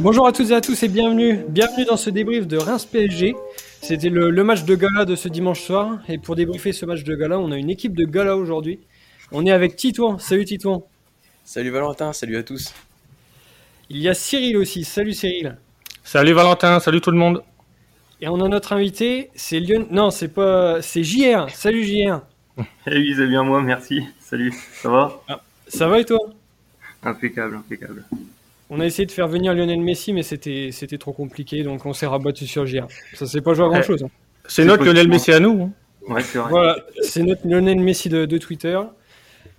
Bonjour à toutes et à tous et bienvenue. Bienvenue dans ce débrief de Reims PSG. C'était le, le match de gala de ce dimanche soir. Et pour débriefer ce match de gala, on a une équipe de gala aujourd'hui. On est avec Titouan. Salut Titouan. Salut Valentin, salut à tous. Il y a Cyril aussi. Salut Cyril. Salut Valentin, salut tout le monde. Et on a notre invité, c'est Lyon. Non, c'est pas. C'est JR. Salut JR. Eh oui, c'est bien moi, merci. Salut, ça va? Ça va et toi? Impeccable, impeccable. On a essayé de faire venir Lionel Messi, mais c'était c'était trop compliqué, donc on s'est rabattu sur JR. Ça s'est pas joué à grand chose. hein. C'est C'est notre possible. Lionel Messi à nous. hein. Ouais, c'est vrai. Voilà, c'est notre Lionel Messi de, de Twitter.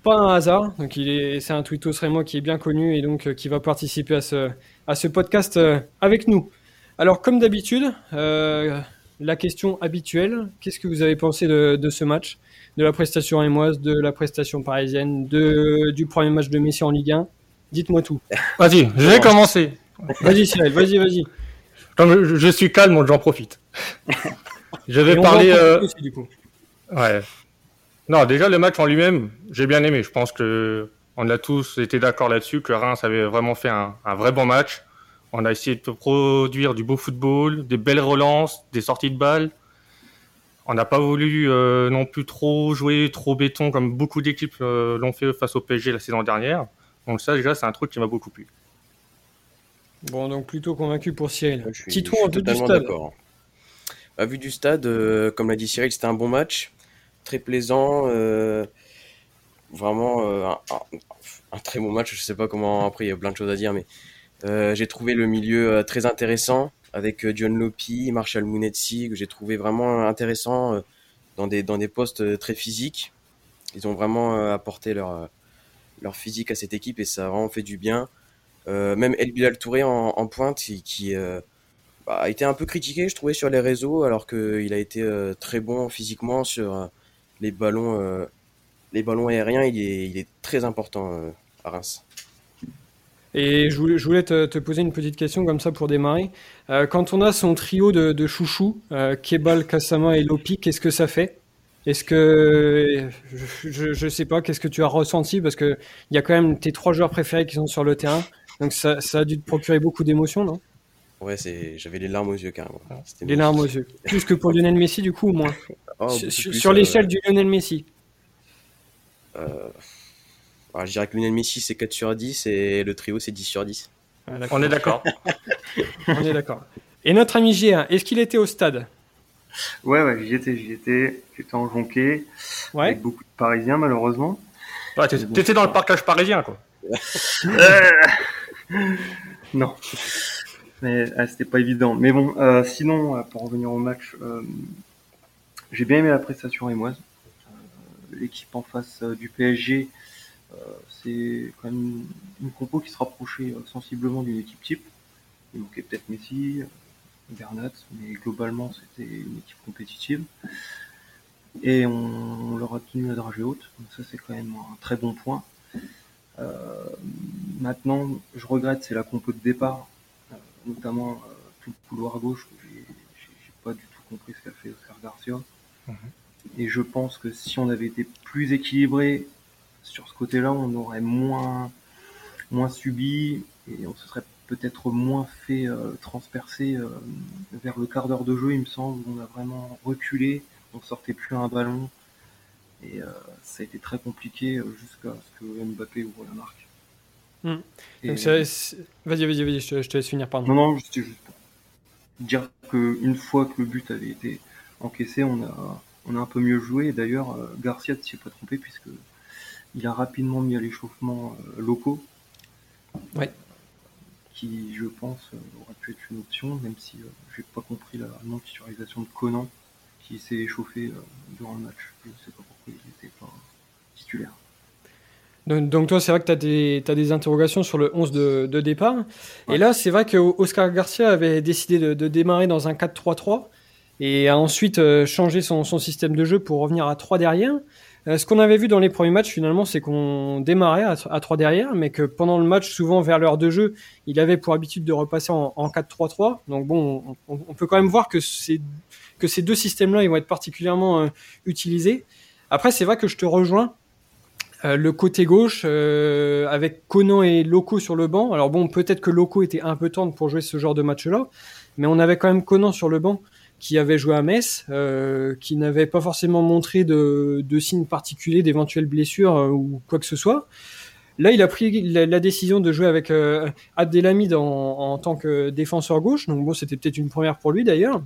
Pas un hasard, donc il est, c'est un tweetos rémois qui est bien connu et donc euh, qui va participer à ce, à ce podcast euh, avec nous. Alors, comme d'habitude, euh, la question habituelle, qu'est-ce que vous avez pensé de, de ce match, de la prestation émoise, de la prestation parisienne, de, du premier match de Messi en Ligue 1 Dites-moi tout. Vas-y, je vais commencer. Vas-y Cyril, vas-y, vas-y. Comme je, je suis calme, j'en profite. Je vais parler. en euh, aussi, du coup. Ouais. Non, déjà le match en lui-même, j'ai bien aimé. Je pense que on a tous été d'accord là-dessus que Reims avait vraiment fait un, un vrai bon match. On a essayé de produire du beau football, des belles relances, des sorties de balles. On n'a pas voulu euh, non plus trop jouer, trop béton comme beaucoup d'équipes euh, l'ont fait face au PSG la saison dernière. Donc ça déjà c'est un truc qui m'a beaucoup plu. Bon, donc plutôt convaincu pour Cyril. Je suis, suis en totalement stade. d'accord. À vue du stade, euh, comme l'a dit Cyril, c'était un bon match, très plaisant, euh, vraiment euh, un, un- un très bon match. Je sais pas comment, après il y a plein de choses à dire, mais euh, j'ai trouvé le milieu euh, très intéressant avec euh, John Lopi, Marshall Mounetsi, que j'ai trouvé vraiment intéressant euh, dans des, dans des postes euh, très physiques. Ils ont vraiment euh, apporté leur, euh, leur physique à cette équipe et ça a vraiment fait du bien. Euh, même El Bilal Touré en, pointe qui, euh, bah, a été un peu critiqué, je trouvais, sur les réseaux, alors qu'il a été euh, très bon physiquement sur les ballons, les ballons aériens. Il est, très important à Reims. Et je voulais, te, poser une petite question comme ça pour démarrer. Quand on a son trio de, de chouchous, Kebal, Kassama et Lopi, qu'est-ce que ça fait? Est-ce que je, je, je sais pas, qu'est-ce que tu as ressenti? Parce que il y a quand même tes trois joueurs préférés qui sont sur le terrain, donc ça, ça a dû te procurer beaucoup d'émotions, non? Ouais, c'est, j'avais les larmes aux yeux carrément. C'était Les larmes aux yeux. Plus que pour Lionel Messi du coup, ou moins? Oh, Sur, sur euh, l'échelle du Lionel Messi. euh, alors, je dirais que Lionel Messi c'est 4 sur 10 et le trio c'est 10 sur 10. Ah. On est d'accord. On est d'accord. Et notre ami GR, est-ce qu'il était au stade? Ouais, ouais, j'y étais, j'y étais. J'étais en jonquet, Ouais. avec beaucoup de Parisiens, malheureusement. Ouais, t'étais dans le parcage parisien quoi. Non. Mais ah, c'était pas évident. Mais bon, euh, sinon, euh, pour revenir au match, euh, j'ai bien aimé la prestation émoise. Euh, L'équipe en face euh, du PSG, euh, c'est quand même une, une compo qui se rapprochait euh, sensiblement d'une équipe type. Il manquait peut-être Messi, Bernat, mais globalement c'était une équipe compétitive. Et on, on leur a tenu la dragée haute, donc ça c'est quand même un très bon point. Euh, maintenant, je regrette, c'est la compo de départ, euh, notamment euh, tout le couloir gauche. j'ai pas du tout compris ce qu'a fait Oscar Garcia. Mhm. Et je pense que si on avait été plus équilibré sur ce côté-là, on aurait moins, moins subi et on se serait peut-être moins fait euh, transpercer euh, vers le quart d'heure de jeu, il me semble, où on a vraiment reculé, on sortait plus un ballon. Et euh, ça a été très compliqué jusqu'à ce que Mbappé ouvre la marque. Hmm. Et- Vas-y, vas-y, vas-y, je, te- je te laisse finir, pardon. non, non, c'était juste pour dire qu'une fois que le but avait été encaissé, on a, on a un peu mieux joué. Et d'ailleurs, Garcia ne s'y est pas trompé puisque il a rapidement mis à l'échauffement locaux. Ouais. Qui, je pense, euh, aurait pu être une option, même si euh, j'ai pas compris la non-titularisation de Conan qui s'est échauffé euh, durant le match. Je sais pas pourquoi il n'était pas titulaire. Donc, toi, c'est vrai que tu as des, interrogations sur le 11 de, de départ. Et là, c'est vrai que Oscar Garcia avait décidé de, de démarrer dans un 4-3-3 et a ensuite changé son, son système de jeu pour revenir à 3 derrière. Euh, ce qu'on avait vu dans les premiers matchs, finalement, c'est qu'on démarrait à, à 3 derrière, mais que pendant le match, souvent vers l'heure de jeu, il avait pour habitude de repasser en, en 4-3-3. Donc bon, on, peut quand même voir que ces, deux systèmes-là, ils vont être particulièrement euh, utilisés. Après, c'est vrai que je te rejoins Euh, le côté gauche, avec Conan et Loco sur le banc. Alors bon, peut-être que Loco était un peu tendre pour jouer ce genre de match-là, mais on avait quand même Conan sur le banc qui avait joué à Metz, euh, qui n'avait pas forcément montré de, signes particuliers d'éventuelles blessures euh, ou quoi que ce soit. Là, il a pris la, décision de jouer avec euh, Abdelhamid en, tant que défenseur gauche. Donc bon, c'était peut-être une première pour lui d'ailleurs.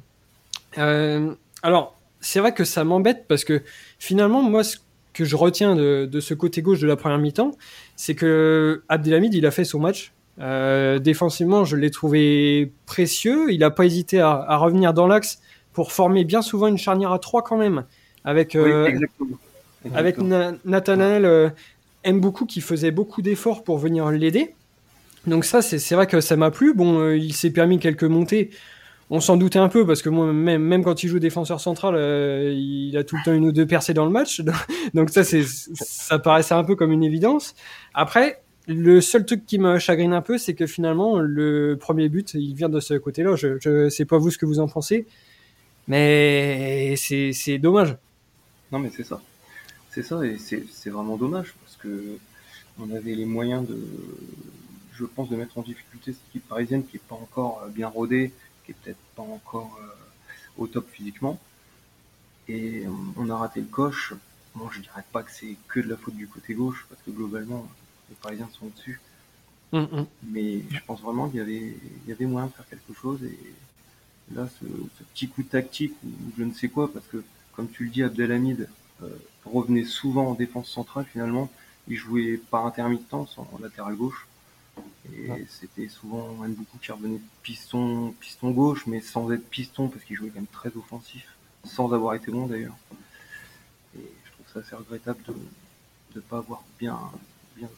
Alors, c'est vrai que ça m'embête parce que finalement, moi, ce que je retiens de, de ce côté gauche de la première mi-temps, c'est que Abdelhamid, il a fait son match. Euh, défensivement, je l'ai trouvé précieux. Il n'a pas hésité à, à revenir dans l'axe pour former bien souvent une charnière à trois quand même, avec euh, Oui, exactement. avec. Na- Nathanael euh, aime beaucoup qui faisait beaucoup d'efforts pour venir l'aider. Donc ça, c'est vrai que ça m'a plu. Bon, euh, il s'est permis quelques montées. On s'en doutait un peu parce que moi, même, même quand il joue défenseur central, euh, il a tout le temps une ou deux percées dans le match. Donc ça, ça paraissait un peu comme une évidence. Après, le seul truc qui me chagrine un peu, c'est que finalement, le premier but, il vient de ce côté-là. Je, je sais pas vous ce que vous en pensez, mais c'est dommage. Non, mais c'est ça. C'est ça, et c'est vraiment dommage parce que on avait les moyens de, je pense, de mettre en difficulté cette équipe parisienne qui est pas encore euh, bien rodée, qui est peut-être pas encore euh, au top physiquement. Et on a raté le coche. Bon, je dirais pas que c'est que de la faute du côté gauche parce que globalement, les Parisiens sont au-dessus. Hum, hum. Mais je pense vraiment qu'il y avait, il y avait moyen de faire quelque chose. Et là, ce, ce petit coup tactique ou je ne sais quoi, parce que comme tu le dis, Abdelhamid euh, revenait souvent en défense centrale finalement. Il jouait par intermittence en, en latéral gauche. Et c'était souvent beaucoup qui revenait piston, piston gauche, mais sans être piston parce qu'il jouait quand même très offensif, sans avoir été bon d'ailleurs. Et je trouve ça assez regrettable de ne pas avoir bien, bien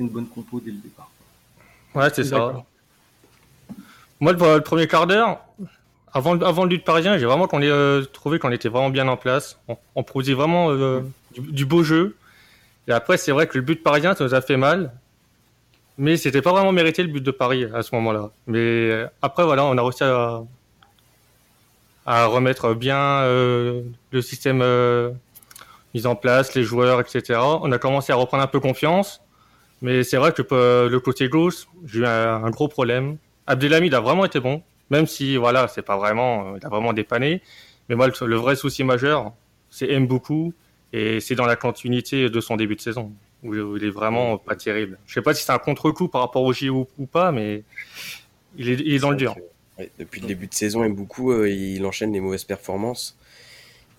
fait une bonne compo dès le départ. Ouais, c'est ça. Moi, le, le premier quart d'heure, avant, le- avant le but parisien, j'ai vraiment qu'on euh, trouvé qu'on était vraiment bien en place. On, on produisait vraiment euh, du, du beau jeu. Et après, c'est vrai que le but parisien, ça nous a fait mal. Mais c'était pas vraiment mérité le but de Paris à ce moment-là. Mais euh, après, voilà, on a réussi à, à remettre bien euh, le système euh, mis en place, les joueurs, etc. On a commencé à reprendre un peu confiance. Mais c'est vrai que euh, le côté gauche, j'ai eu un, un gros problème. Abdelhamid a vraiment été bon, même si voilà, c'est pas vraiment, euh, il a vraiment dépanné. Mais moi, le, le vrai souci majeur, c'est Mboukou et c'est dans la continuité de son début de saison où où il est vraiment pas terrible. Je sais pas si c'est un contre-coup par rapport au JO ou pas, mais il est, il est dans le dur. Ouais, depuis le début de saison, beaucoup, euh, il enchaîne les mauvaises performances.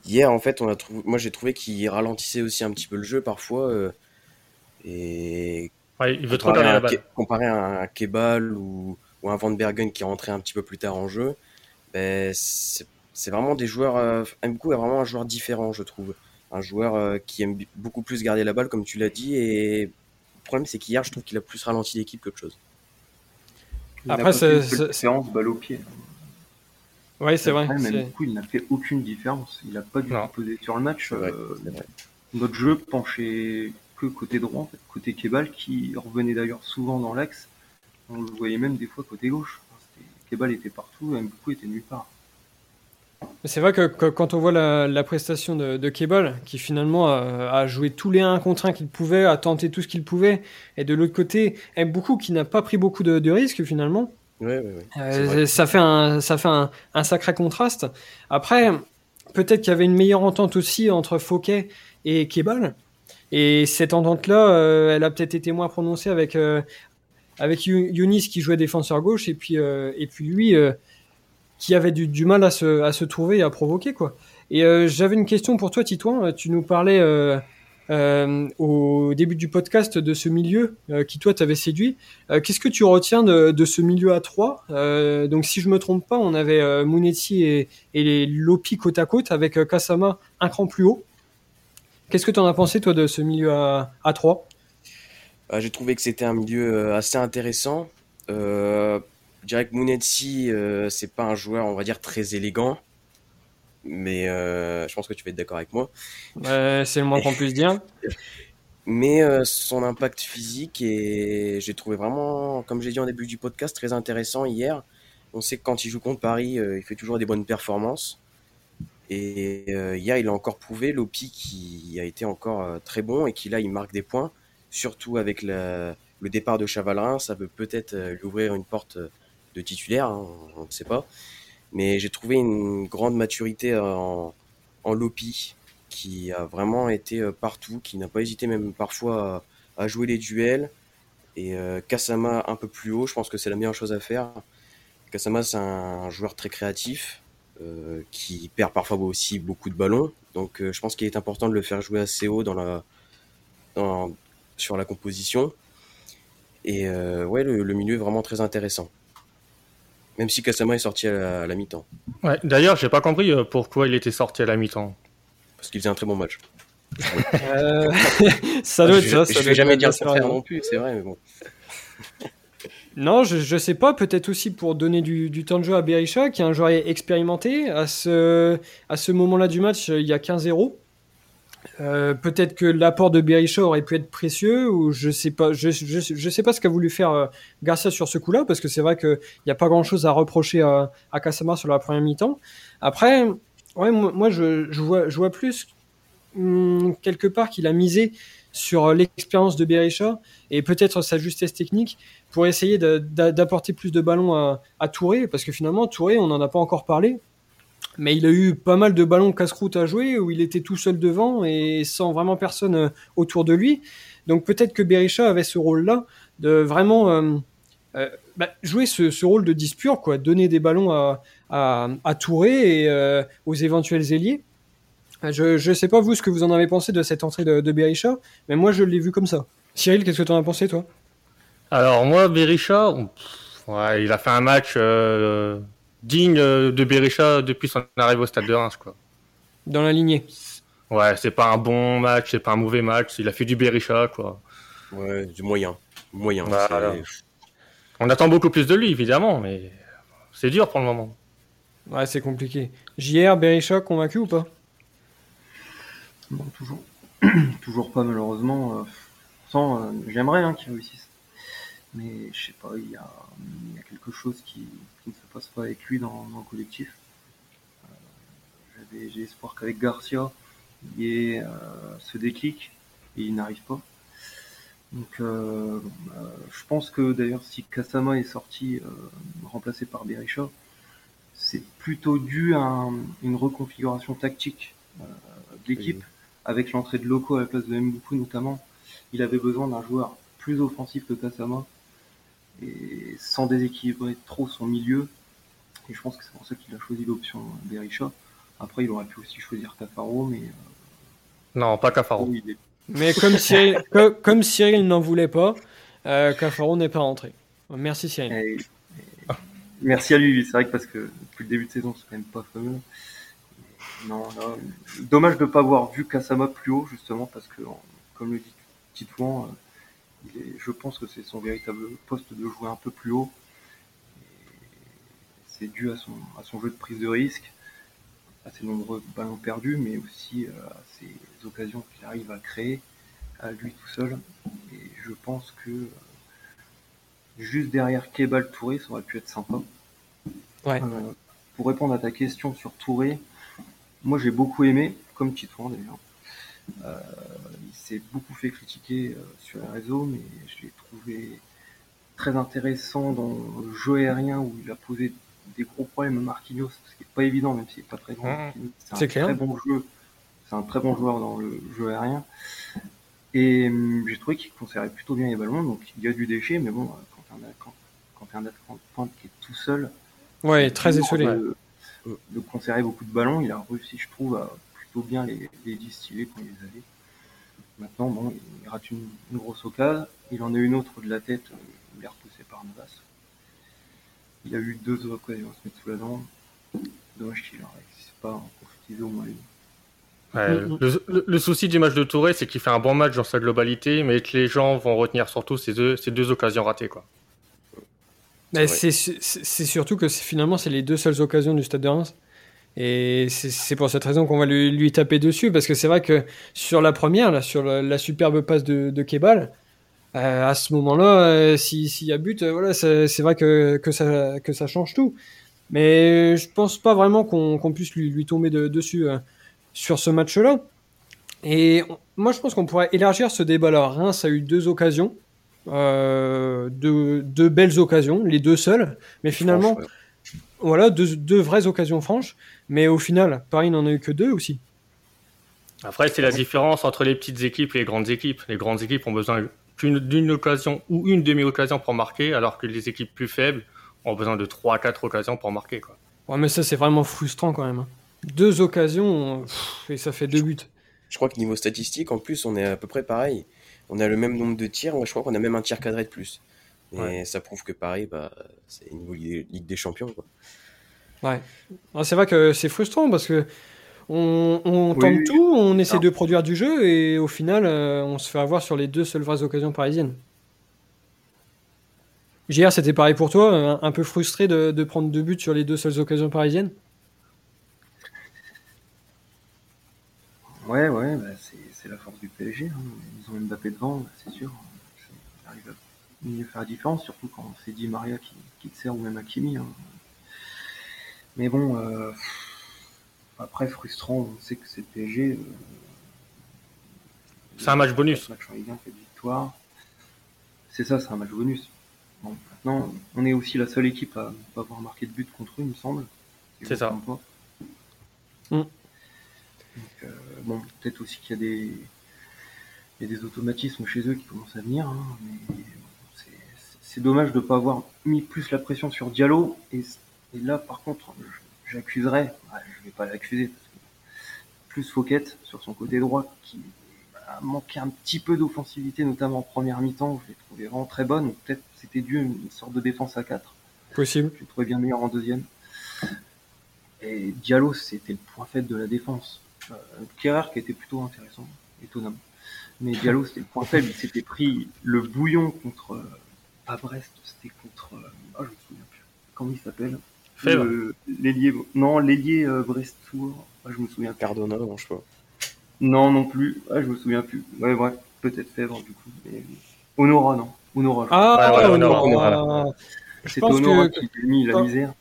Hier, en fait, on a trouvé, moi j'ai trouvé qu'il ralentissait aussi un petit peu le jeu parfois. euh, et Ouais, il veut trop à, la un balle. Comparé à un Kebal ou, ou un Van Bergen qui est rentré un petit peu plus tard en jeu, ben, c'est vraiment des joueurs. Euh, est vraiment un joueur différent, je trouve. Un joueur euh, qui aime beaucoup plus garder la balle, comme tu l'as dit. Et le problème, c'est qu'hier, je trouve qu'il a plus ralenti l'équipe qu'autre chose. Il Après, c'est- différence balle au pied. Ouais, c'est vrai. Même du coup, il n'a fait aucune différence. Il n'a pas du tout pesé sur le match. Euh, notre jeu penchait que côté droit, en fait, côté Kebal, qui revenait d'ailleurs souvent dans l'axe. On le voyait même des fois côté gauche. Kebal était partout, et beaucoup était nulle part. C'est vrai que, que quand on voit la, la prestation de, de Kebal, qui finalement a, a joué tous les 1 contre 1 qu'il pouvait, a tenté tout ce qu'il pouvait, et de l'autre côté, aime beaucoup qui n'a pas pris beaucoup de, de risques finalement, Ouais, ouais, ouais. euh, ça fait, un, ça fait un, un sacré contraste. Après, peut-être qu'il y avait une meilleure entente aussi entre Fouquet et Kebal, et cette entente-là, euh, elle a peut-être été moins prononcée avec, euh, avec You- Younis qui jouait défenseur gauche, et puis, euh, et puis lui. qui avait du, mal à se, à se trouver et à provoquer quoi. Et j'avais une question pour toi Titouan, tu nous parlais au début du podcast de ce milieu qui toi t'avait séduit. Qu'est-ce que tu retiens de, ce milieu à 3 euh, Donc si je me trompe pas, on avait Mounetti et, et les Lopi côte à côte avec Kasama un cran plus haut. Qu'est-ce que tu en as pensé toi de ce milieu à, à 3 Euh, J'ai trouvé que c'était un milieu euh, assez intéressant. Euh, je dirais que Mounetsi, euh, c'est pas un joueur, on va dire, très élégant. Mais euh, je pense que tu vas être d'accord avec moi. C'est le moins qu'on puisse dire. Mais son impact physique, et j'ai trouvé vraiment, comme j'ai dit en début du podcast, très intéressant hier. On sait que quand il joue contre Paris, il fait toujours des bonnes performances. Et euh, il a encore prouvé Lopi qui a été encore euh, très bon et qui là, il marque des points. Surtout avec le départ de Chavalerin, ça peut peut-être euh, lui ouvrir une porte de titulaire, hein, on ne sait pas. Mais j'ai trouvé une grande maturité en, en Lopi qui a vraiment été partout, qui n'a pas hésité même parfois à, jouer les duels. Et Kasama un peu plus haut, je pense que c'est la meilleure chose à faire. Kasama, c'est un joueur très créatif, euh, qui perd parfois aussi beaucoup de ballons. Donc euh, je pense qu'il est important de le faire jouer assez haut dans la, dans, sur la composition. Et euh, ouais, le, milieu est vraiment très intéressant. Même si Kasama est sorti à la, mi-temps. Ouais, D'ailleurs, j'ai pas compris pourquoi il était sorti à la mi-temps. Parce qu'il faisait un très bon match. ça doit être ça. Je, vais jamais dire le contraire non plus, c'est vrai, mais bon. Non, je, ne sais pas. Peut-être aussi pour donner du, temps de jeu à Berisha, qui est un joueur expérimenté. À ce, à ce moment-là du match, il y a 15-0. Euh, peut-être que l'apport de Berisha aurait pu être précieux ou je sais pas je, je, sais pas ce qu'a voulu faire euh, Garcia sur ce coup-là parce que c'est vrai qu'il n'y a pas grand-chose à reprocher à, à Kasama sur la première mi-temps après ouais moi, je, je, vois je vois plus hum, quelque part qu'il a misé sur l'expérience de Berisha et peut-être sa justesse technique pour essayer d'apporter plus de ballons à, Touré, parce que finalement, Touré, on n'en a pas encore parlé, mais il a eu pas mal de ballons casse-croûte à jouer où il était tout seul devant et sans vraiment personne euh, autour de lui. Donc peut-être que Berisha avait ce rôle-là de vraiment euh, euh, bah, jouer ce, rôle de dispure, quoi, donner des ballons à, à, Touré et aux éventuels ailiers. Je ne sais pas vous ce que vous en avez pensé de cette entrée de, de Berisha, mais moi je l'ai vu comme ça. Cyril, qu'est-ce que tu en as pensé toi? Alors moi, Berisha, ouais, il a fait un match euh, digne de Berisha depuis son arrivée au stade de Reims. Quoi. Dans la lignée Ouais, c'est pas un bon match, c'est pas un mauvais match, il a fait du Berisha. Quoi. Ouais, du moyen. moyen On attend beaucoup plus de lui, évidemment, mais c'est dur pour le moment. Ouais, c'est compliqué. JR, Berisha, convaincu ou pas? Bon, toujours. toujours pas, malheureusement. Euh, sans, euh, j'aimerais hein, qu'il réussisse mais je sais pas, il y a, quelque chose qui, ne se passe pas avec lui dans, le collectif. Euh, j'ai espoir qu'avec Garcia, il y ait ce déclic et il n'arrive pas. Donc, je pense que d'ailleurs, si Kasama est sorti remplacé par Berisha, c'est plutôt dû à une reconfiguration tactique de l'équipe, avec l'entrée de Loco à la place de Mbuku notamment. Il avait besoin d'un joueur plus offensif que Kasama et sans déséquilibrer trop son milieu. Et je pense que c'est pour ça qu'il a choisi l'option Berisha. Après, il aurait pu aussi choisir Cafaro, mais. Euh, non, pas Cafaro. Mais comme Cyril, comme Cyril n'en voulait pas, euh, Cafaro n'est pas rentré. Merci Cyril. merci à lui, c'est vrai que parce que depuis le début de saison, c'est quand même pas fameux. Non, dommage de ne pas avoir vu Kasama plus haut, justement, parce que, comme le dit Titouan, euh, je pense que c'est son véritable poste de jouer un peu plus haut. C'est dû à son, à son jeu de prise de risque, à ses nombreux ballons perdus, mais aussi euh, à ses occasions qu'il arrive à créer à lui tout seul. Et je pense que euh, juste derrière Kebal Touré, ça aurait pu être sympa. Ouais. Euh, pour répondre à ta question sur Touré, moi j'ai beaucoup aimé, comme Titouan d'ailleurs. Euh, il s'est beaucoup fait critiquer euh, sur les réseaux, mais je l'ai trouvé très intéressant dans le jeu aérien où il a posé des gros problèmes à Marquinhos, ce qui n'est pas évident, même s'il n'est pas très grand. Mmh. C'est un très bon jeu. C'est un très bon joueur dans le jeu aérien. Et hum, j'ai trouvé qu'il conservait plutôt bien les ballons, donc il y a du déchet, mais bon, quand tu as un attaquant de pointe qui est tout seul, ouais, très isolé. De, de, conserver beaucoup de ballons, il a réussi, je trouve, à bien les, distiller quand il les avait. Maintenant, bon, il rate une, grosse occasion. Il en a une autre de la tête, euh, il est repoussé par Navas. Il a eu deux occasions à se mettre sous la dent. Dommage qu'il ne réussisse pas à en concrétiser au moins une. le, souci du match de Touré, c'est qu'il fait un bon match dans sa globalité, mais que les gens vont retenir surtout ces deux, ces deux occasions ratées. Quoi. C'est surtout que finalement, c'est les deux seules occasions du Stade de Reims. Et c'est pour cette raison qu'on va lui, lui, taper dessus, parce que c'est vrai que sur la première, là, sur la, superbe passe de, de Kebal, euh, à ce moment-là, euh, s'il y a but, euh, voilà, c'est vrai que, que, ça, que ça change tout. Mais je pense pas vraiment qu'on puisse lui, lui tomber dessus sur ce match-là. Et moi, je pense qu'on pourrait élargir ce débat-là. Reims a eu deux occasions, deux, deux, belles occasions, les deux seules, mais finalement, voilà, deux, deux, vraies occasions franches. Mais au final, Paris n'en a eu que deux aussi. Après, c'est la différence entre les petites équipes et les grandes équipes. Les grandes équipes ont besoin d'une occasion ou une demi-occasion pour marquer, alors que les équipes plus faibles ont besoin de 3 à 4 occasions pour marquer. Quoi. Ouais, mais ça, c'est vraiment frustrant quand même. Hein. Deux occasions, et ça fait deux buts. Je crois que niveau statistique, en plus, on est à peu près pareil. On a le même nombre de tirs. Moi, je crois qu'on a même un tir cadré de plus. Et ça prouve que Paris, bah, c'est une Ligue des Champions. Quoi. Ouais. Ah, c'est vrai que c'est frustrant parce que on, tente tout, on essaie de produire du jeu et au final, euh, on se fait avoir sur les deux seules vraies occasions parisiennes. JR, c'était pareil pour toi, un, peu frustré de, prendre deux buts sur les deux seules occasions parisiennes? Ouais, ouais, bah, c'est la force du PSG. Hein. Ils ont Mbappé devant, c'est sûr. Ils arrivent à mieux faire la différence, surtout quand c'est Di Maria qui, qui te sert ou même Hakimi. Hein. Mais bon, euh, après, frustrant, on sait que c'est PSG. Euh, c'est un match bonus. match en Ligue 1, fait victoire. C'est ça, c'est un match bonus. Bon, maintenant, on est aussi la seule équipe à ne pas avoir marqué de but contre eux, il me semble. c'est ça. Euh, bon, peut-être aussi qu'il y a des, il y a des automatismes chez eux qui commencent à venir. Hein, mais c'est dommage de ne pas avoir mis plus la pression sur Diallo. Et, et là, par contre, j'accuserais, je vais pas l'accuser, plus Fouquet sur son côté droit qui a manqué un petit peu d'offensivité, notamment en première mi-temps, je l'ai trouvé vraiment très bonne. Peut-être c'était dû à une sorte de défense à 4. Possible. Je l'ai trouvé bien meilleur en deuxième. Et Diallo, c'était le point faible de la défense. Euh, qui était plutôt intéressant, étonnamment. Mais Diallo, c'était le point faible. Il s'était pris le bouillon contre. Euh, pas Brest, c'était contre. Euh, ah, je me souviens plus. Comment il s'appelle? L'ailier, non, l'ailier euh, Brestour. Ah, je me souviens. Cardona, non, je sais pas. Non, non plus. Ah, je me souviens plus. Ouais, bref, peut-être Fèvre du coup. Mais... Honora, non. Honora. Ah, ouais, Honora. Honora. C'est Honora qui a mis la misère.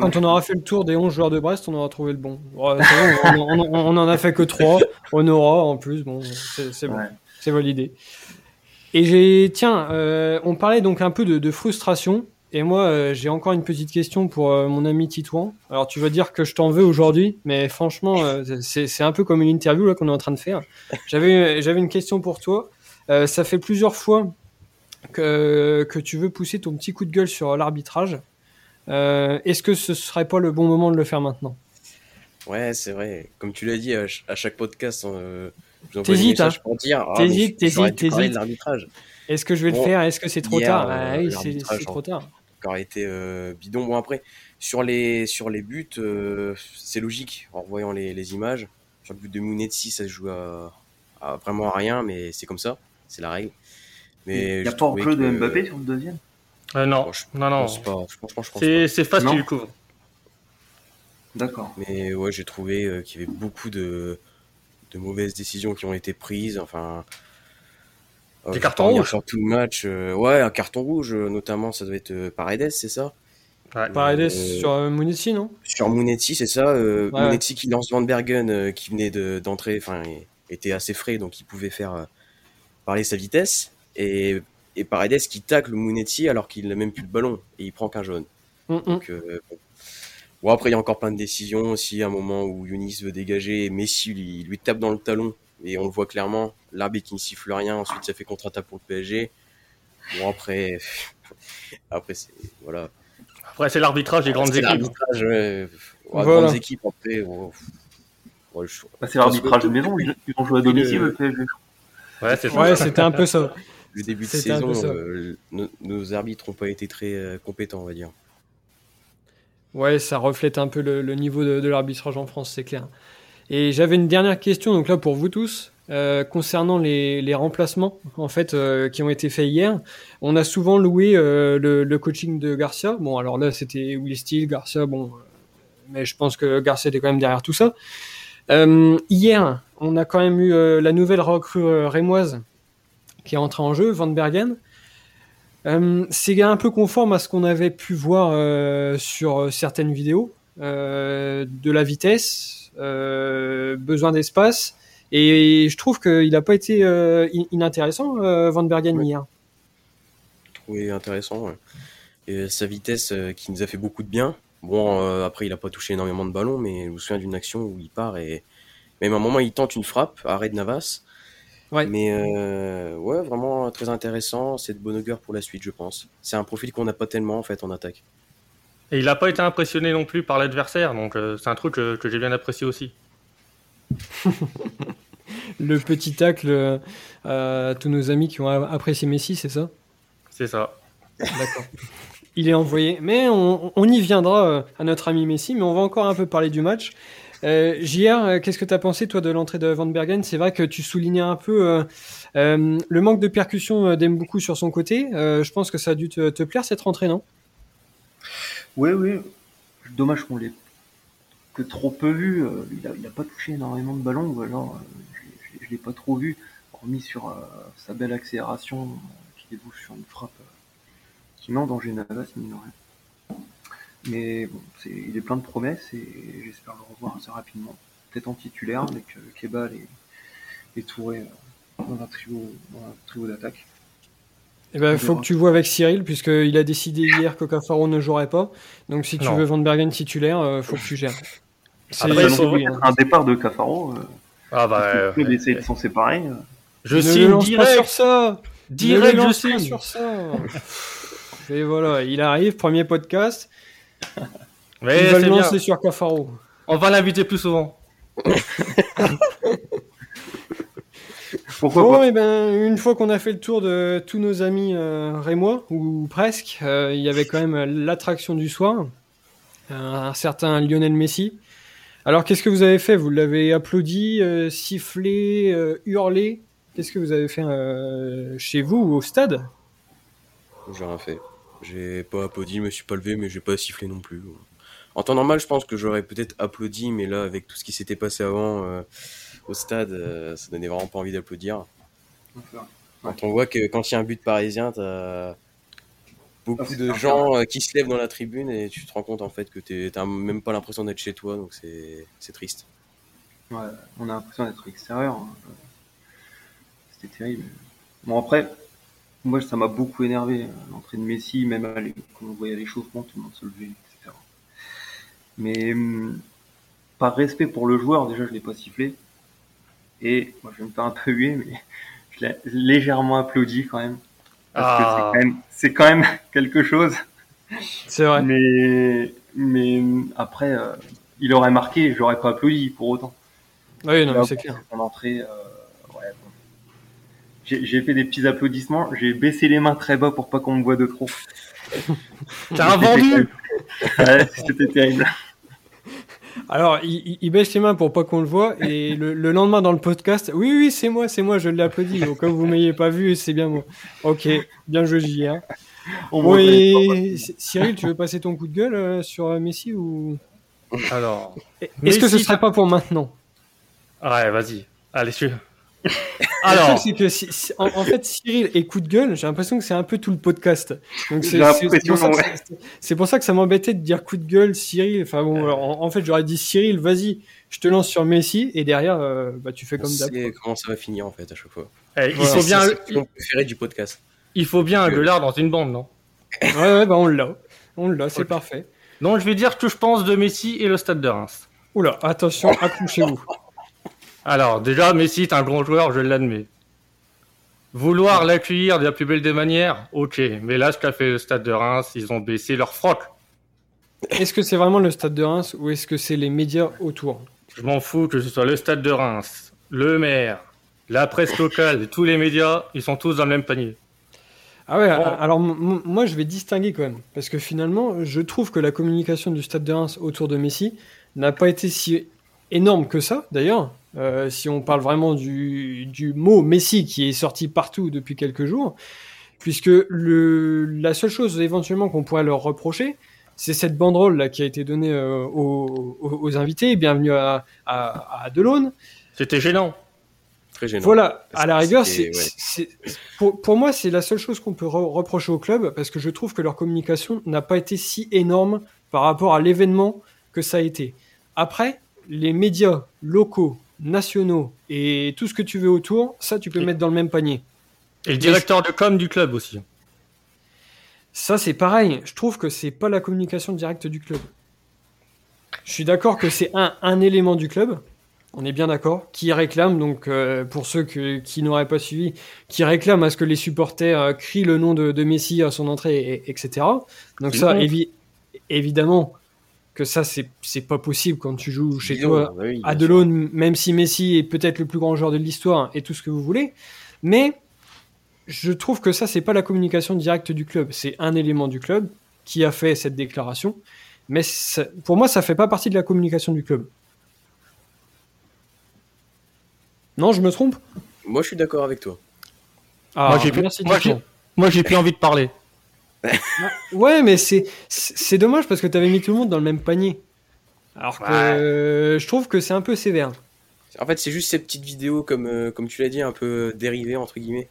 Quand on aura fait le tour des 11 joueurs de Brest, on aura trouvé le bon. on, on, en a fait que 3. Honora en plus, bon, c'est bon. C'est validé. Et j'ai, tiens, euh, on parlait donc un peu de, de frustration. Et moi, euh, j'ai encore une petite question pour euh, mon ami Titouan. Alors, tu vas dire que je t'en veux aujourd'hui, mais franchement, c'est un peu comme une interview qu'on est en train de faire. J'avais j'avais une question pour toi. ça fait plusieurs fois que, que tu veux pousser ton petit coup de gueule sur l'arbitrage. Est-ce que ce serait pas le bon moment de le faire maintenant? Ouais, c'est vrai. Comme tu l'as dit, à, chaque podcast, T'hésites, hein ah, T'hésites, t'hésites, t'hésites. Est-ce que je vais le faire? Est-ce que c'est trop tard? Ah Oui, c'est trop tard aurait été euh, bidon. Bon après, sur les, sur les buts, euh, c'est logique en voyant les, les, images. Sur le but de Mounetsi, ça se joue à, vraiment à rien, mais c'est comme ça, c'est la règle. Mais il n'y a pas en jeu de Mbappé sur le deuxième? Euh, Non, non, non. C'est facile du coup. D'accord. Mais ouais, j'ai trouvé qu'il y avait beaucoup de, de mauvaises décisions qui ont été prises. Enfin, des euh, cartons rouges Sur tout le match. Euh, ouais, un carton rouge, euh, notamment, ça doit être Paredes, c'est ça? Paredes sur Monetti, non? Sur Monetti, c'est ça. Ouais. qui lance Van Bergen, qui venait d'entrer, enfin, était assez frais, donc il pouvait faire parler sa vitesse. Et, et Paredes qui tacle Monetti alors qu'il n'a même plus le ballon, et il prend qu'un jaune. Mm, mm. Donc, bon. après, il y a encore plein de décisions aussi, à un moment où Yunis veut dégager, et Messi lui, lui tape dans le talon et on le voit clairement, l'arbitre qui ne siffle rien, ensuite ça fait contre-attaque pour le PSG. Bon après, après c'est voilà. Après c'est l'arbitrage des grandes équipes. L'arbitrage, ouais. grandes équipes après. bah, c'est l'arbitrage de maison, ils ont joué à domicile le PSG. Ouais, c'était un peu ça. Le début de saison, euh, nos, arbitres n'ont pas été très euh, compétents, on va dire. Ouais, ça reflète un peu le, niveau de l'arbitrage en France, c'est clair. Et j'avais une dernière question, donc là pour vous tous, euh, concernant les, les, remplacements en fait euh, qui ont été faits hier. On a souvent loué euh, le, le, coaching de Garcia. Bon, alors là c'était Will Steele, Garcia, bon, mais je pense que Garcia était quand même derrière tout ça. hier, on a quand même eu la nouvelle recrue rémoise qui est entrée en jeu, Van Bergen. Euh, c'est un peu conforme à ce qu'on avait pu voir euh, sur certaines vidéos, euh, de la vitesse, euh, besoin d'espace, et je trouve qu'il n'a pas été euh, in- inintéressant, euh, Van Bergen Ouais. hier. trouvé intéressant. ouais. Et sa vitesse euh, qui nous a fait beaucoup de bien. Bon, euh, après, il a pas touché énormément de ballons, mais je me souviens d'une action où il part et même à un moment, il tente une frappe, arrêt de Navas. Ouais. Mais euh, ouais, vraiment très intéressant. C'est de bonne augure pour la suite, je pense. C'est un profil qu'on n'a pas tellement en fait en attaque. Et il n'a pas été impressionné non plus par l'adversaire, donc euh, c'est un truc que, que j'ai bien apprécié aussi. Le petit tacle euh, à tous nos amis qui ont apprécié Messi, c'est ça? C'est ça. D'accord. Il est envoyé. Mais on, on y viendra euh, à notre ami Messi, mais on va encore un peu parler du match. Euh, JR, euh, qu'est-ce que tu as pensé, toi, de l'entrée de Van Bergen? C'est vrai que tu soulignais un peu euh, euh, le manque de percussion d'Aime sur son côté. Je pense que ça a dû te, plaire, cette rentrée, non? Oui, oui. Dommage qu'on l'ait que trop peu vu. Il a, il a pas touché énormément de ballons, euh, je, je l'ai pas trop vu, hormis sur sa belle accélération qui débouche sur une frappe qui met en danger Navas, mine de rien. Mais bon, il est plein de promesses et j'espère le revoir assez rapidement. Peut-être en titulaire avec euh, Kebal et, et Touré euh, dans un trio, dans un trio d'attaque. Eh ben, faut que tu vois avec Cyril, puisqu'il a décidé hier que Cafaro ne jouerait pas. Donc, si tu Non. veux Van Bergen titulaire, euh, faut que tu gères. C'est il c'est oui, hein. Un départ de Cafaro, euh, Ah bah, parce que euh, le club essaye de s'en séparer. euh, je Ne signe lance pas sur direct, ça direct, je lance pas signe. sur ça Et voilà, il arrive, premier podcast. Mais il va c'est le bien. lancer sur Cafaro. On va l'inviter plus souvent. Pourquoi Bon, pas et ben, une fois qu'on a fait le tour de tous nos amis euh, rémois, ou presque, euh, il y avait quand même l'attraction du soir, un certain Lionel Messi. Alors, qu'est-ce que vous avez fait? Vous l'avez applaudi, euh, sifflé, euh, hurlé? Qu'est-ce que vous avez fait euh, chez vous ou au stade? J'ai rien fait. J'ai pas applaudi, je me suis pas levé, mais j'ai pas sifflé non plus. En temps normal, je pense que j'aurais peut-être applaudi, mais là, avec tout ce qui s'était passé avant euh, au stade, euh, ça donnait vraiment pas envie d'applaudir. Quand on voit que quand il y a un but parisien, t'as Ah, beaucoup c'est de gens euh, qui se lèvent dans la tribune et tu te rends compte en fait que t'as même pas l'impression d'être chez toi, donc c'est c'est triste. Ouais, on a l'impression d'être extérieur. hein. C'était terrible. Bon, après, moi, ça m'a beaucoup énervé, l'entrée de Messi, même à l'é- quand on voyait l'échauffement, tout le monde se levait, etc. Mais hum, par respect pour le joueur, déjà, je l'ai pas sifflé. Et moi, je vais me faire un peu huer, mais je l'ai légèrement applaudi quand même. Parce Ah. que c'est quand même, c'est quand même quelque chose. C'est vrai. Mais, mais hum, après, euh, il aurait marqué, j'aurais pas applaudi pour autant. Oui, non, mais c'est clair. Son entrée, euh. J'ai fait des petits applaudissements. J'ai baissé les mains très bas pour pas qu'on me voit de trop. T'as un vendu? Ouais, C'était terrible. Alors, il, il- il baisse les mains pour pas qu'on le voit, et le, le lendemain dans le podcast, oui, oui, c'est moi, c'est moi, je l'ai applaudi. Au cas où vous m'ayez pas vu, c'est bien moi. Ok, bien joué, JR. C- Cyril, tu veux passer ton coup de gueule euh, sur euh, Messi ou? Alors. Est-ce que ce serait pas pour maintenant? Ouais, vas-y. Allez, tu. Alors, truc, que si- si- en, en fait, Cyril et coup de gueule, j'ai l'impression que c'est un peu tout le podcast. Donc c'est pour, ça que ouais. ça- c'est pour ça que ça m'embêtait de dire coup de gueule, Cyril. Enfin bon, alors, en, en fait, j'aurais dit Cyril, vas-y, je te lance sur Messi, et derrière, euh, bah, tu fais comme d'hab. comment ça va finir en fait à chaque fois. eh, il, Voilà, faut bien, C'est mon préféré du podcast. il faut bien un gueulard dans une bande, non? Ouais, ouais, bah on l'a. On l'a, c'est parfait. Donc, je vais dire ce que je pense de Messi et le stade de Reims. Oula, attention, accrochez-vous. Alors, déjà, Messi est un grand joueur, je l'admets. Vouloir l'accueillir de la plus belle des manières, ok. Mais là, ce qu'a fait le stade de Reims, ils ont baissé leur froc. Est-ce que c'est vraiment le stade de Reims ou est-ce que c'est les médias autour? Je m'en fous que ce soit le stade de Reims, le maire, la presse locale, tous les médias, ils sont tous dans le même panier. Ah ouais, alors moi je vais distinguer quand même, parce que finalement je trouve que la communication du Stade de Reims autour de Messi n'a pas été si énorme que ça, d'ailleurs, euh, si on parle vraiment du, du mot Messi qui est sorti partout depuis quelques jours, puisque le, la seule chose éventuellement qu'on pourrait leur reprocher, c'est cette banderole là qui a été donnée euh, aux, invités, bienvenue à, à, à Delaune, C'était gênant. très gênant. Voilà, à la rigueur, c'était- c'est, ouais. c'est- pour, pour moi, c'est la seule chose qu'on peut re- reprocher au club parce que je trouve que leur communication n'a pas été si énorme par rapport à l'événement que ça a été. Après, les médias locaux, nationaux et tout ce que tu veux autour, ça, tu peux Et- mettre dans le même panier. Et le directeur de com du club aussi. Ça, c'est pareil. Je trouve que c'est pas la communication directe du club. Je suis d'accord que c'est un, un élément du club. On est bien d'accord. Qui réclame, donc euh, pour ceux que- qui n'auraient pas suivi, qui réclame à ce que les supporters euh, crient le nom de, de Messi à son entrée, et- etc. Donc ça, évi- évidemment que ça, c'est c'est pas possible quand tu joues chez toi bah oui, à. Delaune, même si Messi est peut-être le plus grand joueur de l'histoire et tout ce que vous voulez, mais je trouve que ça, c'est pas la communication directe du club. C'est un élément du club qui a fait cette déclaration, mais ça- pour moi, ça fait pas partie de la communication du club. Non, je me trompe? Moi, je suis d'accord avec toi. Ah, Moi, j'ai plus- merci, moi, Titouan. Moi, j'ai plus envie de parler. Ouais, mais c'est dommage parce que tu avais mis tout le monde dans le même panier. Alors que Ouais. euh, je trouve que c'est un peu sévère. En fait, c'est juste ces petites vidéos, comme, euh, comme tu l'as dit, un peu dérivées, entre guillemets,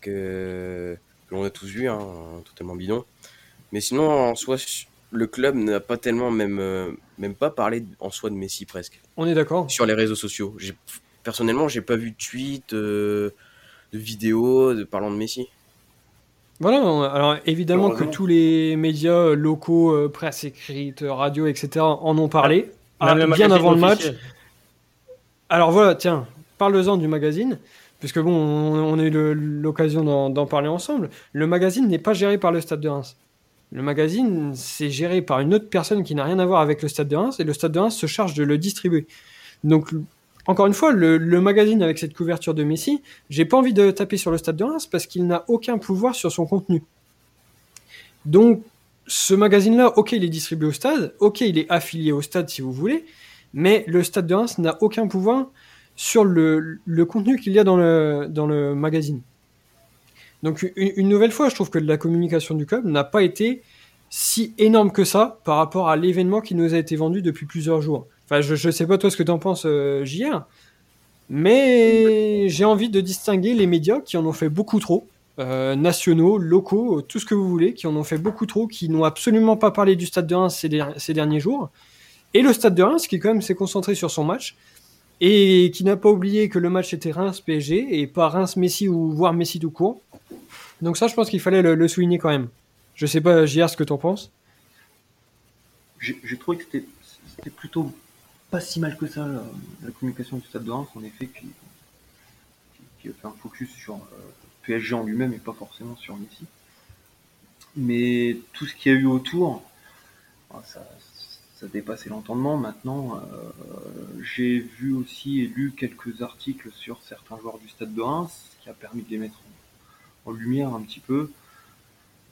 que, que l'on a tous vu, hein, totalement bidon. Mais sinon, en soi, le club n'a pas tellement, même, euh, même pas parlé en soi de Messi presque, On est d'accord sur les réseaux sociaux. J'ai- Personnellement, j'ai pas vu de tweet, euh, de vidéos de, parlant de Messi. Voilà, alors évidemment que tous les médias locaux, euh, presse écrite, radio, etc. en ont parlé, ah, le bien avant le match. Alors voilà, tiens, parle-en du magazine, puisque bon, on, on a eu l'occasion d'en d'en parler ensemble. Le magazine n'est pas géré par le Stade de Reims. Le magazine, c'est géré par une autre personne qui n'a rien à voir avec le Stade de Reims, et le Stade de Reims se charge de le distribuer. Donc, encore une fois, le, magazine avec cette couverture de Messi, j'ai pas envie de taper sur le Stade de Reims parce qu'il n'a aucun pouvoir sur son contenu. Donc, ce magazine-là, ok, il est distribué au stade, ok, il est affilié au stade si vous voulez, mais le Stade de Reims n'a aucun pouvoir sur le, contenu qu'il y a dans le, magazine. Donc une nouvelle fois, je trouve que la communication du club n'a pas été si énorme que ça par rapport à l'événement qui nous a été vendu depuis plusieurs jours. Enfin, je, je sais pas toi ce que tu en penses, euh, JR, mais j'ai envie de distinguer les médias qui en ont fait beaucoup trop, euh, nationaux, locaux, tout ce que vous voulez, qui en ont fait beaucoup trop, qui n'ont absolument pas parlé du Stade de Reims ces, der- ces derniers jours, et le Stade de Reims qui quand même s'est concentré sur son match et qui n'a pas oublié que le match était Reims-PSG et pas Reims-Messi ou voire Messi tout court. Donc ça, je pense qu'il fallait le, souligner quand même. Je sais pas, JR, ce que t'en penses? J'ai trouvé que c'était plutôt pas si mal que ça, la, communication du Stade de Reims, en effet, qui, a fait un focus sur euh, PSG en lui-même et pas forcément sur Messi. Mais tout ce qu'il y a eu autour, ah, ça, dépassait l'entendement. Maintenant, euh, j'ai vu aussi et lu quelques articles sur certains joueurs du Stade de Reims, ce qui a permis de les mettre en, en lumière un petit peu.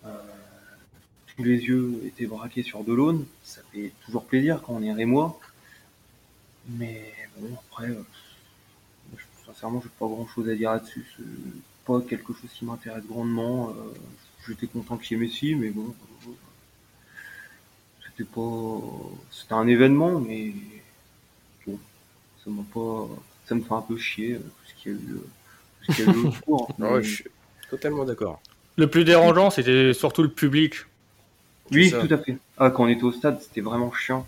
Euh, tous les yeux étaient braqués sur Delaune. Ça fait toujours plaisir quand on est rémois. Mais bon, après, euh, je- sincèrement, j'ai pas grand chose à dire là-dessus. C'est pas quelque chose qui m'intéresse grandement. Euh, J'étais content qu'il y ait Messi, mais bon, euh, c'était pas. C'était un événement, mais bon, ça m'a pas. Ça me fait un peu chier tout ce qu'il y a eu, tout ce qu'il y a eu autour. Ah ouais, Mais- je suis totalement d'accord. Le plus dérangeant, c'était surtout le public. Oui, tout à fait. Ah, quand on était au stade, c'était vraiment chiant.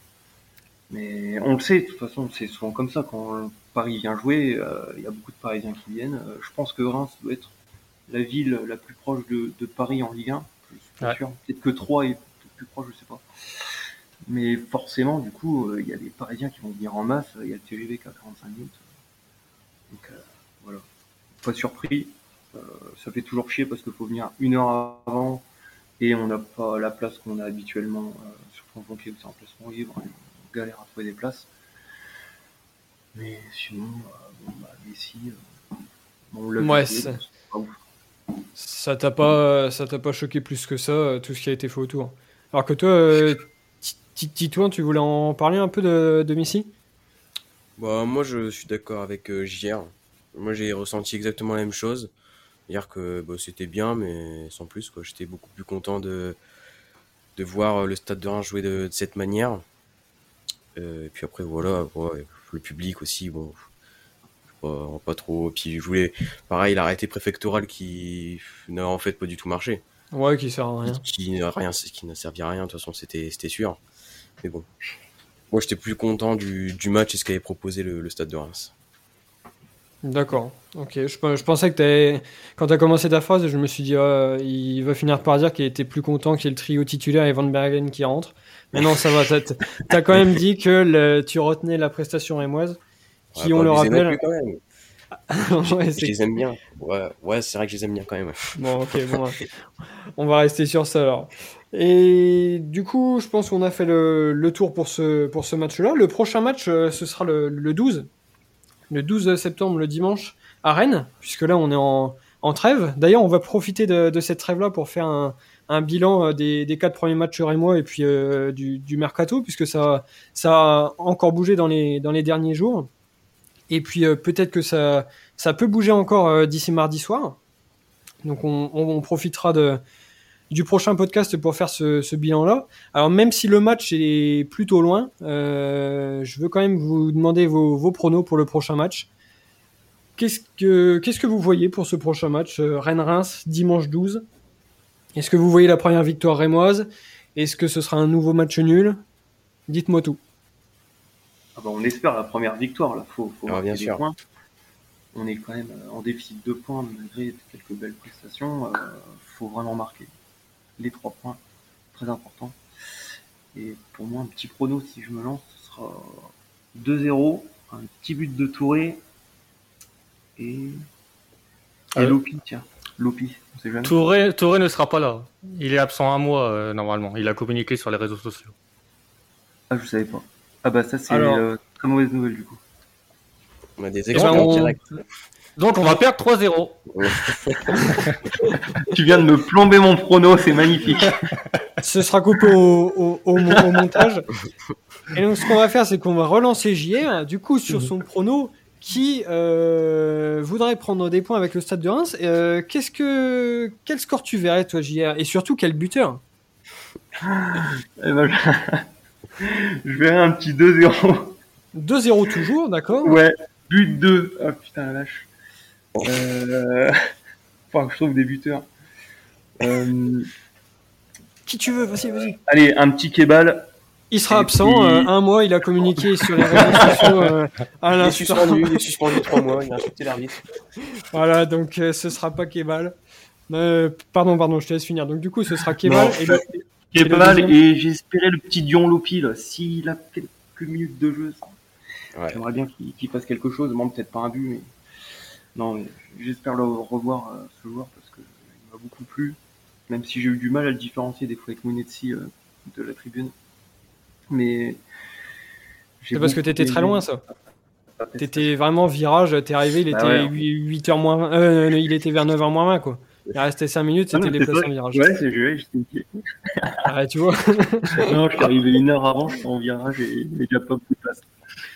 Mais on le sait, de toute façon, c'est souvent comme ça. Quand Paris vient jouer, euh, il y a beaucoup de Parisiens qui viennent. Euh, je pense que Reims doit être la ville la plus proche de, de Paris en Ligue 1. Je suis pas Ouais. sûr. Peut-être que Troyes est peut-être plus proche, je sais pas. Mais forcément, du coup, euh, il y a des Parisiens qui vont venir en masse. Il y a le TGV qui a 45 minutes. Donc euh, voilà. Pas surpris. Euh, ça fait toujours chier parce qu'il faut venir une heure avant et on n'a pas la place qu'on a habituellement euh, sur son banquier où c'est en placement libre et galère à trouver des places. Mais sinon, euh, bon, bah, Messi, euh, bon, on l'a Ouais, vu, c'est- c'est pas ouf. Ça t'a pas, ça t'a pas choqué plus que ça, euh, tout ce qui a été fait autour. Alors que toi, euh, Ti- Ti- Titouan, tu voulais en parler un peu de, de Messi? Bah, moi, je suis d'accord avec euh, JR. Moi, j'ai ressenti exactement la même chose. Dire que bah, c'était bien, mais sans plus. quoi. J'étais beaucoup plus content de, de voir euh, le Stade de Reims jouer de, de cette manière. Euh, et puis après, voilà, ouais, le public aussi. Bon, pas, pas trop. Puis je voulais, pareil, l'arrêté préfectoral qui n'a en fait pas du tout marché. Ouais, qui sert à rien. Qui n'a rien, qui n'a servi à rien. De toute façon, c'était, c'était sûr. Mais bon, moi, j'étais plus content du, du match et ce qu'avait proposé le, le Stade de Reims. D'accord. Ok. Je, je pensais que t'avais- quand tu as commencé ta phrase, je me suis dit, ah, il va finir par dire qu'il était plus content qu'il y ait le trio titulaire et Van Bergen qui rentre. Mais non, ça va. T'as as quand même dit que le- tu retenais la prestation rémoise, qui, Ouais, on pas le rappelle. plus, quand même. Ouais, Je les aime bien. Ouais, ouais c'est vrai que je les aime bien quand même. Bon, ok, bon, on va rester sur ça alors. Et du coup, je pense qu'on a fait le, le tour pour ce, pour ce match-là. Le prochain match, euh, ce sera le, le 12. Le 12 septembre, le dimanche, à Rennes, puisque là, on est en, en trêve. D'ailleurs, on va profiter de, de cette trêve-là pour faire un, un bilan euh, des, quatre premiers matchs rémois et puis euh, du, mercato, puisque ça, a encore bougé dans les, dans les derniers jours. Et puis euh, peut-être que ça, peut bouger encore d'ici mardi soir. Donc on, profitera de, du prochain podcast pour faire ce, bilan-là. Alors même si le match est plutôt loin, je veux quand même vous demander vos, vos pronos pour le prochain match. Qu'est-ce que, qu'est-ce que vous voyez pour ce prochain match Rennes-Reims, dimanche 12 Est-ce que vous voyez la première victoire rémoise? Est-ce que ce sera un nouveau match nul? Dites-moi tout. Ah bah, on espère la première victoire, là. Faut, faut Ah, bien sûr. points. On est quand même en déficit de points malgré quelques belles prestations. Euh, faut vraiment marquer les trois points, très important. Et pour moi, un petit prono, si je me lance, ce sera 2-0, un petit but de Touré et, et Ah. Lopi, tiens. Lopi, on sait jamais. Touré, Touré ne sera pas là. Il est absent un mois euh, normalement. Il a communiqué sur les réseaux sociaux. Ah, je savais pas. Ah bah ça, c'est Alors- euh, très mauvaise nouvelle du coup. On a des ben, exemples on- en direct. Donc on va perdre 3-0. Tu viens de me plomber mon prono, c'est magnifique. Ce sera coupé au, au- au mon- au montage. Et donc, ce qu'on va faire, c'est qu'on va relancer JR, du coup, sur son prono, qui euh, voudrait prendre des points avec le Stade de Reims. Euh, Qu'est-ce que, quel score tu verrais, toi, JR Et surtout, quel buteur? Eh ben, je... je verrai un petit 2-0. 2-0 toujours, d'accord Ouais, but 2. Ah putain, la lâche. Euh... Faut que je trouve des buteurs. Euh, Qui tu veux Vas-y, vas-y. Allez, un petit kebal. Il sera Et absent. puis- euh, un mois, il a communiqué sur les réseaux sociaux euh, à Il est l'instant. suspendu, il est suspendu trois mois, il a insulté l'arbitre. Voilà, donc euh, ce sera pas Kebal. Euh, pardon, pardon, je te laisse finir. Donc, du coup, ce sera Kebal. Non. Et le- Kebal deuxième et j'espérais le petit Dion Lopi là. S'il a quelques minutes de jeu, Ouais. j'aimerais bien qu'il qu'il fasse quelque chose. Bon, peut-être pas un but, mais non, j'espère le revoir euh, ce joueur parce que il m'a beaucoup plu. Même si j'ai eu du mal à le différencier des fois avec Mounetzi euh, de la tribune. Mais C'est parce que t'étais très loin, ça. T'étais vraiment virage, t'es arrivé, il Bah était ouais. 8, h moins 20, euh, il était vers 9h moins 20, quoi. Il restait 5 minutes, Ah c'était vrai. en virage. Ouais, c'est joué, j'étais Ah, tu vois. Non, je suis arrivé une heure avant, en virage et il n'y a pas beaucoup de place.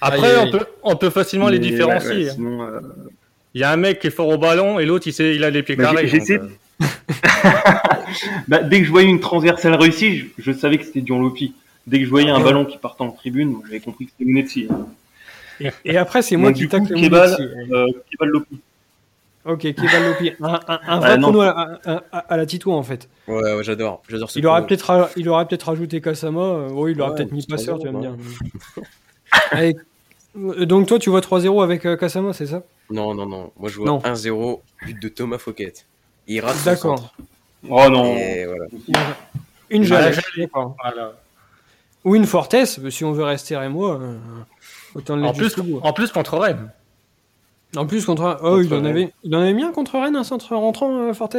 Après, Aïe, aïe, on peut, on peut facilement les différencier. ouais, ouais, hein. sinon, euh, Il y a un mec qui est fort au ballon et l'autre il, sait- il a les pieds Bah, carrés. j'essaie- euh, bah, dès que je voyais une transversale réussie, je, je savais que c'était Dion Lopi. Dès que je voyais un Ouais. ballon qui partait en tribune, j'avais compris que c'était Munetsi. Et après, c'est moi Donc, qui tacle Kebal, euh, Kebal Lopi. Ok, Kebal Lopi. Un, un, un Ah, vrai prono à, à- à- à la Tito, en fait. Ouais, ouais, j'adore. J'adore ce Il aurait peut-être il aurait peut-être rajouté Kasama. euh, oui, il aurait Ouais, peut-être mis passeur, tu vas me 3-0, dire. Allez, euh, donc toi, tu vois 3-0 avec euh, Kasama, c'est ça? Non, non, non. Moi, je vois Non. 1-0, but de Thomas Fouquet. Il rate D'accord. Oh non. Et voilà. Une Ah, d'accord. voilà. Ou une Fortes, si on veut rester Rémois, euh, autant le En, plus, bout. en plus contre Rennes. En plus, contre. Oh, il, Contre en Rennes. avait... il en avait mis un contre Rennes, un centre rentrant, euh, Fortes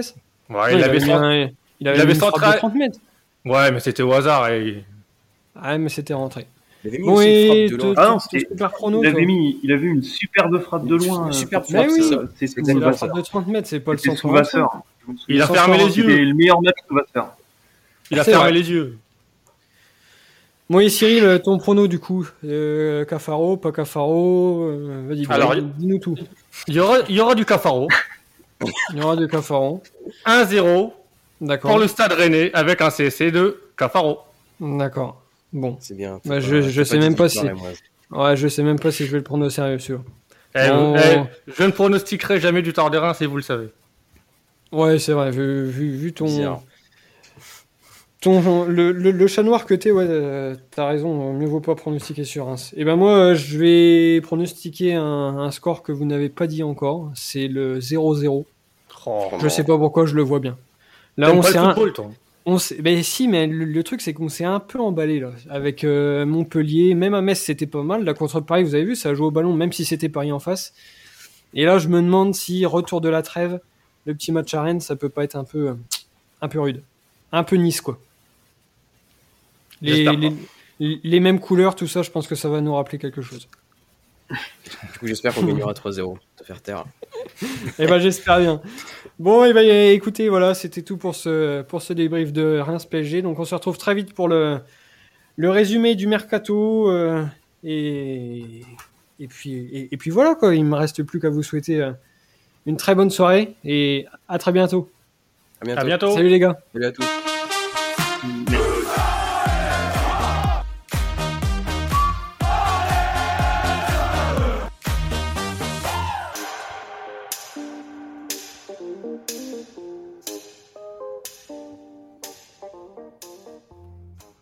Ouais, Ouais, il, avait mis cent- un- il avait, il avait une de 30 mètres. Ouais, mais c'était au hasard. Et... Ah, mais c'était rentré. Il avait mis Bon, une frappe de te- loin. Ah non, super chrono, Il avait mis, il avait une superbe frappe de loin. Une euh, superbe frappe, c'est. C'est C'est C'est la frappe de 30 mètres, c'est pas le centre. Il a fermé les yeux. le meilleur match sous Vasseur. Il a C'est fermé les yeux. Bon, et Cyril, ton prono du coup euh, Cafaro, pas Cafaro euh, Vas-y, Alors, dis-nous tout. Il y aura, il y aura du Cafaro. Il y aura de Cafaro. 1-0 D'accord. pour le stade rennais avec un CSC de Cafaro. D'accord. Bon. C'est bien. Bah, je- je sais même du pas si-. Ouais, je sais même pas si je vais le prendre au sérieux, sûr. Eh, eh, je ne pronostiquerai jamais du tort de Reims et vous le savez. Ouais, c'est vrai, vu, vu, vu ton, Bizarre. Ton le, le, le chat noir que t'es, ouais, euh, t'as raison, mieux vaut pas pronostiquer sur Reims. Et ben moi, euh, je vais pronostiquer un, un score que vous n'avez pas dit encore, c'est le 0-0. Oh, Je sais pas pourquoi, je le vois bien. Là, T'aimes on s'est un- on ben si, mais le, le truc c'est qu'on s'est un peu emballé là, avec euh, Montpellier, même à Metz c'était pas mal. Là contre Paris, vous avez vu, ça a joué au ballon, même si c'était Paris en face. Et là, je me demande si retour de la trêve, le petit match à Rennes, ça peut pas être un peu, euh, un peu rude, un peu Nice quoi. Les, les, mêmes couleurs, tout ça, je pense que ça va nous rappeler quelque chose. Du coup, j'espère qu'on gagnera 3-0. Te faire taire. Eh ben j'espère bien. Bon, et ben écoutez, voilà, c'était tout pour ce pour ce débrief de Reims PSG. Donc on se retrouve très vite pour le le résumé du mercato euh, et et puis et, et puis voilà quoi. Il me reste plus qu'à vous souhaiter euh, une très bonne soirée et à très bientôt. À bientôt. À bientôt. Salut les gars. Salut à tous. Merci.